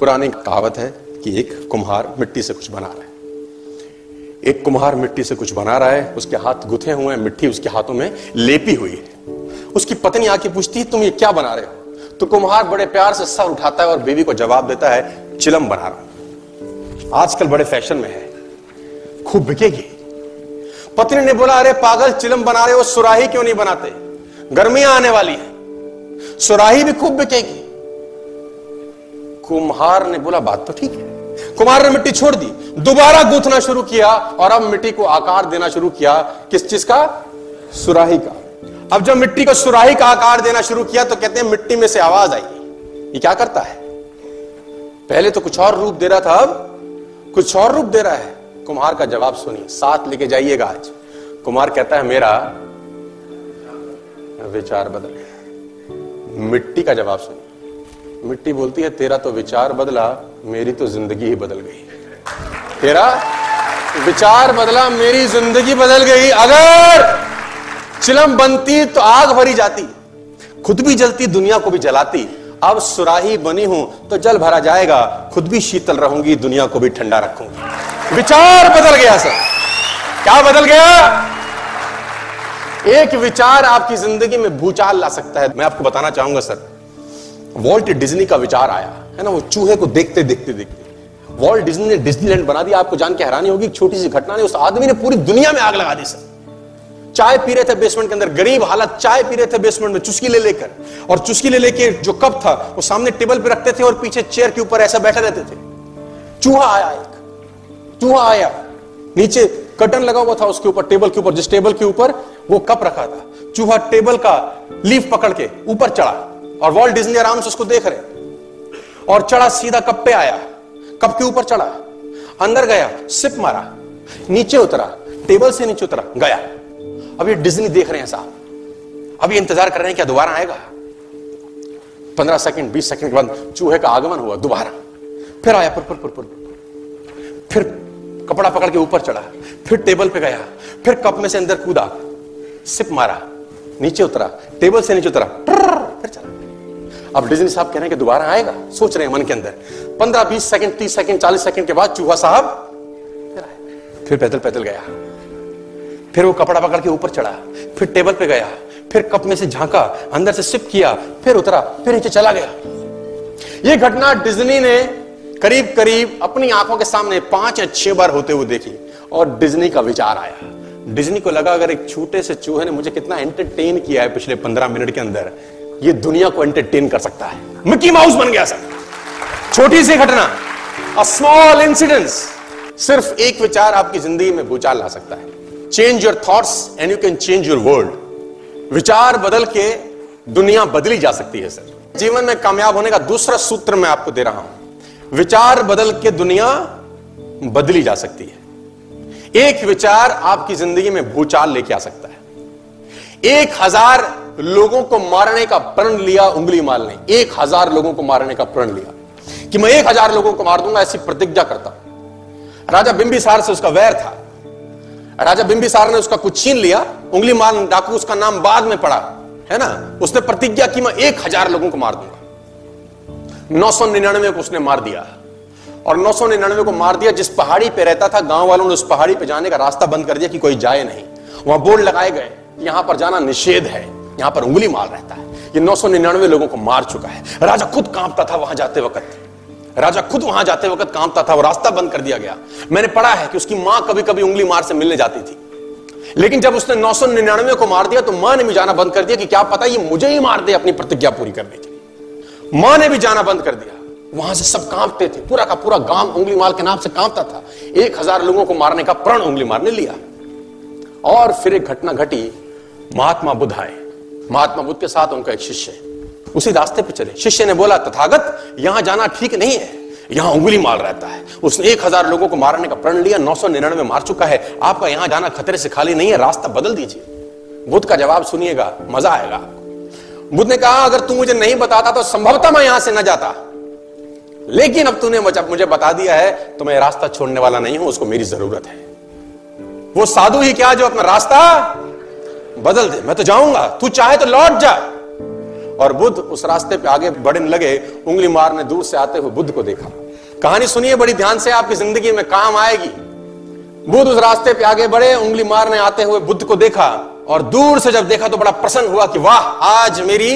पुरानी कहावत है कि एक कुम्हार मिट्टी से कुछ बना रहा है। एक कुम्हार मिट्टी से कुछ बना रहा है, उसके हाथ गुथे हुए हैं, मिट्टी उसके हाथों में लेपी हुई है। उसकी पत्नी आके पूछती है, तुम ये क्या बना रहे हो? तो कुम्हार बड़े प्यार से सर उठाता है और बीवी को जवाब देता है, चिलम बना रहा हूँ। आजकल बड़े फ़ैशन में है। खूब बिकेगी। पत्नी ने बोला, अरे पागल, चिलम बना रहे हो, सुराही क्यों नहीं बनाते? गर्मियाँ आने वाली है। सुराही भी खूब बिकेगी। कुम्हार ने बोला, बात तो ठीक है। कुम्हार ने मिट्टी छोड़ दी, दोबारा गूंथना शुरू किया और अब मिट्टी को आकार देना शुरू किया। किस चीज़ का? सुराही का। अब जब मिट्टी को सुराही का आकार देना शुरू किया तो कहते हैं, मिट्टी में से आवाज़ आई। ये क्या करता है? पहले तो कुछ और रूप दे रहा था, अब कुछ और रूप दे रहा है। कुम्हार का जवाब सुनिए। साथ लेके जाइएगा आज। कुमार कहता है, मेरा विचार बदल मिट्टी का जवाब सुनिए। मिट्टी बोलती है, तेरा तो विचार बदला, मेरी तो ज़िंदगी ही बदल गई। तेरा विचार बदला, मेरी ज़िंदगी बदल गई। अगर चिलम बनती तो आग भरी जाती, खुद भी जलती, दुनिया को भी जलाती। अब सुराही बनी हूँ तो जल भरा जाएगा, खुद भी शीतल रहूँगी, दुनिया को भी ठंडा रखूँगी। विचार बदल गया, सर। क्या बदल गया? एक विचार आपकी ज़िंदगी में भूचाल ला सकता है। मैं आपको बताना चाहूँगा, सर। वॉल्ट डिज्नी का विचार आया, है ना? वो चूहे को देखते देखते देखते। वॉल्ट डिज्नी ने डिज्नीलैंड बना दिया। आपको जान के हैरानी होगी छोटी सी घटना ने उस आदमी ने पूरी दुनिया में आग लगा दी, सर। चाय पी रहे थे बेसमेंट के अंदर, गरीब हालत, चाय पी रहे थे बेसमेंट में, चुस्की ले लेकर। और चुस्की ले लेके जो कप था, वो सामने टेबल पे रखते थे और पीछे चेयर के ऊपर ऐसा बैठे रहते थे। चूहा आया एक। चूहा आया। नीचे कटन लगा हुआ था उसके ऊपर टेबल के ऊपर, जिस टेबल के ऊपर वो कप रखा था। चूहा टेबल का लीफ पकड़ के ऊपर चढ़ा और वॉल्ट डिज्नी आराम से उसको देख रहे। और चढ़ा, सीधा कप पे आया। कप के ऊपर चढ़ा, अंदर गया सिप मारा, नीचे उतरा टेबल से नीचे उतरा, गया। अब ये डिज्नी देख रहे हैं साहब। अभी इंतज़ार कर रहे हैं क्या दोबारा आएगा? पंद्रह सेकंड बीस सेकंड के बाद चूहे का आगमन हुआ दोबारा। फिर आया पुर पुर पुर पुर फिर कपड़ा पकड़ के ऊपर चढ़ा, फिर टेबल पे गया, फिर कप में से अंदर कूदा, सिप मारा, नीचे उतरा, टेबल से नीचे उतरा फिर चला। अब डिजनी साहब कह रहे हैं कि दोबारा आएगा, सोच रहे हैं मन के अंदर। पंद्रह, बीस सेकंड, तीस सेकंड, चालीस सेकंड के बाद चूहा साहब फिर आए फिर पैदल पैदल गया। फिर वो कपड़ा पकड़ के ऊपर चढ़ा, फिर टेबल पे गया, फिर कप में से झांका, अंदर से सिप किया, फिर उतरा, फिर नीचे चला गया। ये घटना डिज्नी ने करीब करीब अपनी आँखों के सामने पाँच या छह बार होते हुए देखी और डिज्नी का विचार आया। डिज्नी को लगा अगर एक छोटे से चूहे ने मुझे कितना एंटरटेन किया है पिछले पंद्रह मिनट के अंदर, ये दुनिया को एंटरटेन कर सकता है। मिकी माउस बन गया सर छोटी सी घटना अ स्मॉल इंसिडेंस सिर्फ़ एक विचार आपकी ज़िंदगी में भूचाल ला सकता है। Change your thoughts and you can change your world विचार बदल के दुनिया बदली जा सकती है सर जीवन में कामयाब होने का दूसरा सूत्र मैं आपको दे रहा हूँ। विचार बदल के दुनिया बदली जा सकती है। एक विचार आपकी ज़िंदगी में भूचाल लेके आ सकता है। एक हज़ार लोगों को मारने का प्रण लिया, उंगली माल ने एक हज़ार लोगों को मारने का प्रण लिया। कि मैं एक हज़ार लोगों को मार दूँगा, ऐसी प्रतिज्ञा करता हूँ। राजा बिंबिसार से उसका वैर था। राजा बिंबिसार ने उसका कुछ छीन लिया, उंगली माल डाकू, उसका नाम बाद में पड़ा, है ना? उसने प्रतिज्ञा की, मैं एक हज़ार लोगों को मार दूँगा। नौ सौ निन्यानवे को उसने मार दिया। और नौ सौ निन्यानवे को मार दिया जिस पहाड़ी पे रहता था, गाँव वालों ने उस पहाड़ी पे जाने का रास्ता बंद कर दिया कि कोई जाए नहीं। वहाँ बोर्ड लगाए गए, यहाँ पर जाना निषेध है, यहाँ पर उंगली मार रहता है। ये नौ सौ निन्यानवे लोगों को मार चुका है। राजा खुद कांपता था वहाँ जाते वक्त। राजा खुद वहाँ जाते वक्त कांपता था, वो रास्ता बंद कर दिया गया। मैंने पढ़ा है कि उसकी माँ कभी कभी उंगली मार से मिलने जाती थी। लेकिन जब उसने नौ सौ निन्यानवे को मार दिया तो माँ ने भी जाना बंद कर दिया कि क्या पता ये मुझे ही मार दे, अपनी प्रतिज्ञा पूरी करने की। माँ ने भी जाना बंद कर दिया। वहाँ से सब कांपते थे। पूरा का पूरा गाँव उंगली माल के नाम से कांपता था। एक हज़ार लोगों को मारने का प्रण उंगली मार ने लिया। और फिर एक घटना घटी, महात्मा बुद्ध आए। महात्मा बुद्ध के साथ उनका एक शिष्य उसी रास्ते पे चले। शिष्य ने बोला, तथागत, यहाँ जाना ठीक नहीं है। यहाँ उंगली मार रहता है। उसने एक हज़ार लोगों को मारने का प्रण लिया, नौ सौ निन्यानवे मार चुका है। आपका यहाँ जाना खतरे से खाली नहीं है, रास्ता बदल दीजिए। बुद्ध का जवाब, सुनिएगा, मज़ा आएगा। बुद्ध ने कहा, अगर तू मुझे नहीं बताता तो संभवतः मैं यहाँ से न जाता। लेकिन अब तूने मुझे बता दिया है तो मैं रास्ता छोड़ने वाला नहीं हूँ, उसको मेरी ज़रूरत है। वो साधु ही क्या जो अपना रास्ता बदल दे? मैं तो जाऊँगा। तू चाहे तो लौट जा। और बुद्ध उस रास्ते पे आगे बढ़ने लगे। उंगली मारने दूर से आते हुए बुद्ध को देखा। कहानी सुनिए, बड़ी ध्यान से, आपकी ज़िंदगी में काम आएगी। बुद्ध उस रास्ते पे आगे बढ़े, उंगली मारने आते हुए बुद्ध को देखा। और दूर से जब देखा तो बड़ा प्रसन्न हुआ कि वाह, आज मेरी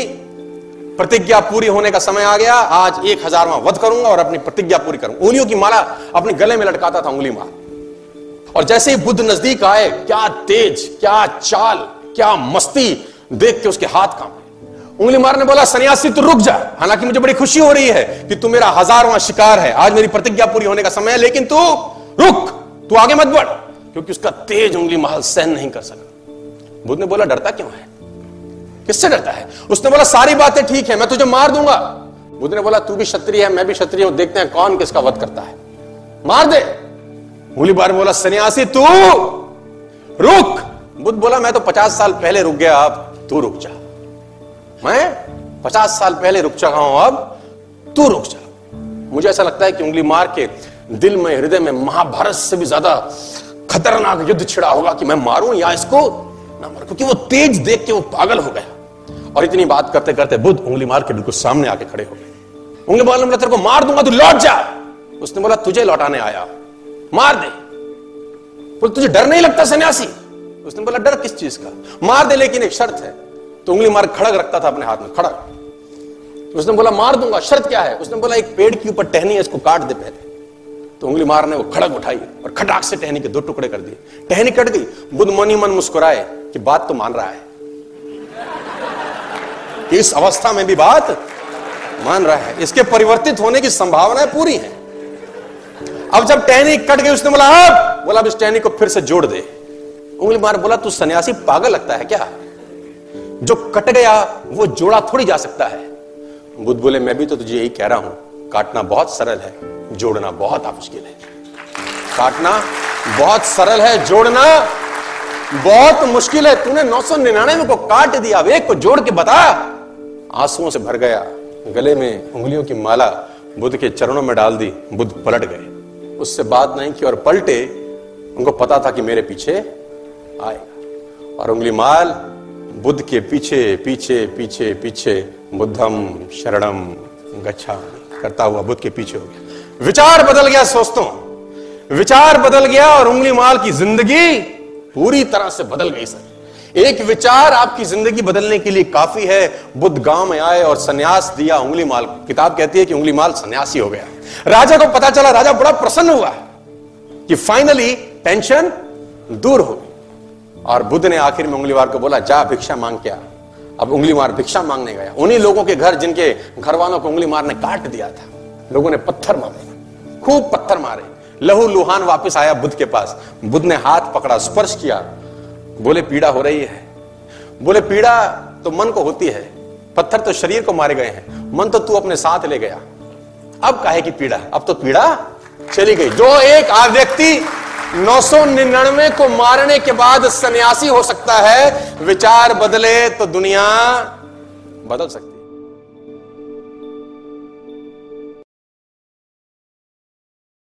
प्रतिज्ञा पूरी होने का समय आ गया। आज एक हजारवा वध करूँगा और अपनी प्रतिज्ञा पूरी करूँगा उंगलियों की माला अपने गले में लटकाता था उंगली मार। और जैसे ही बुद्ध नज़दीक आए, क्या तेज, क्या चाल, क्या मस्ती देख के उसके हाथ काम उंगली मारने बोला, सन्यासी, तू रुक जा। हालाँकि मुझे बड़ी खुशी हो रही है कि तू मेरा हजारवा शिकार है। आज मेरी प्रतिज्ञा पूरी होने का समय है, लेकिन तू रुक। तू आगे मत बढ़, क्योंकि उसका तेज उंगली महल सहन नहीं कर सका बुद्ध ने बोला, डरता क्यों है? किससे डरता है? उसने बोला, सारी बातें ठीक है, मैं तुझे मार दूँगा। बुद्ध ने बोला, तू भी क्षत्रिय है, मैं भी क्षत्रिय हूँ, देखते हैं कौन किसका वध करता है। मार दे। उंगली बार बोला, सन्यासी, तू रुक। बुद्ध बोला, मैं तो पचास साल पहले रुक गया, अब तू रुक जा। मैं पचास साल पहले रुक चुका हूँ, अब तू रुक जा। मुझे ऐसा लगता है कि उंगली मार के दिल में, हृदय में महाभारत से भी ज़्यादा खतरनाक युद्ध छिड़ा होगा कि मैं मारूं या इसको ना मारूं, क्योंकि वो तेज देख के वो पागल हो गया। और इतनी बात करते करते बुद्ध उंगली मार के बिल्कुल सामने आके खड़े हो गए। उंगली मार तेरे को मार दूँगा, तू लौट जा। उसने बोला, तुझे लौटाने आया मार दे। बोल, तुझे डर नहीं लगता, सन्यासी? उसने बोला, डर किस चीज़ का? मार दे, लेकिन एक शर्त है। तो उंगली मार खड़ग रखता था अपने हाथ में, खड़ग। उसने बोला, मार दूँगा, शर्त क्या है? उसने बोला, एक पेड़ के ऊपर टहनी है, इसको काट दे पहले। तो उंगली मारने वो खड़ग उठाई और खटाक से टहनी के दो टुकड़े कर दिए। टहनी कट गई, बुद्ध मनी मन मुस्कुराए। कि बात तो मान रहा है। कि इस अवस्था में भी बात मान रहा है। इसके परिवर्तित होने की संभावनाएँ पूरी है। अब जब टहनी कट गई, उसने बोला, अब! बोला, अब इस टहनी को फिर से जोड़ दे। उंगली मार बोला, तू सन्यासी पागल लगता है क्या? जो कट गया, वो जोड़ा थोड़ी जा सकता है। बुद्ध बोले, मैं भी तो तुझे यही कह रहा हूँ। काटना बहुत सरल है, जोड़ना बहुत मुश्किल है। काटना बहुत सरल है, जोड़ना बहुत मुश्किल है, तूने नौ सौ निन्यानवे को काट दिया, वेग को जोड़ के बता। आंसुओं से भर गया, गले में उंगलियों की माला, बुद्ध के चरणों में डाल दी, बुद्ध पलट गए। उससे बात नहीं की और पलटे, उनको पता था कि मेरे पीछे आएगा। और उंगली माल, बुद्ध के पीछे पीछे पीछे पीछे, बुद्धम शरणम गच्छा करता हुआ बुद्ध के पीछे हो गया। विचार बदल गया दोस्तों विचार बदल गया और उंगली माल की ज़िंदगी पूरी तरह से बदल गई, सर। एक विचार आपकी ज़िंदगी बदलने के लिए काफ़ी है। बुद्ध गाँव में आए और सन्यास दिया उंगली माल। किताब कहती है कि उंगली माल सन्यासी हो गया। राजा को पता चला, राजा बड़ा प्रसन्न हुआ कि फाइनली टेंशन दूर हो गई। और बुद्ध ने आखिर में उंगलीवार को बोला, जा, भिक्षा मांग क्या अब उंगली मार भिक्षा मांगने गया। उन्हीं लोगों के घर जिनके घर वालों को उंगली मार ने काट दिया था, लोगों ने पत्थर मारे, खूब पत्थर मारे। लहू लुहान वापस आया बुद्ध के पास। बुद्ध ने हाथ पकड़ा, स्पर्श किया। बोले, पीड़ा हो रही है। बोले, पीड़ा तो मन को होती है, पत्थर तो शरीर को मारे गए हैं। मन तो तू अपने साथ ले गया। अब काहे की पीड़ा? अब तो पीड़ा चली गई। जो एक व्यक्ति नौ सौ निन्यानवे को मारने के बाद सन्यासी हो सकता है, विचार बदले तो दुनिया बदल सकती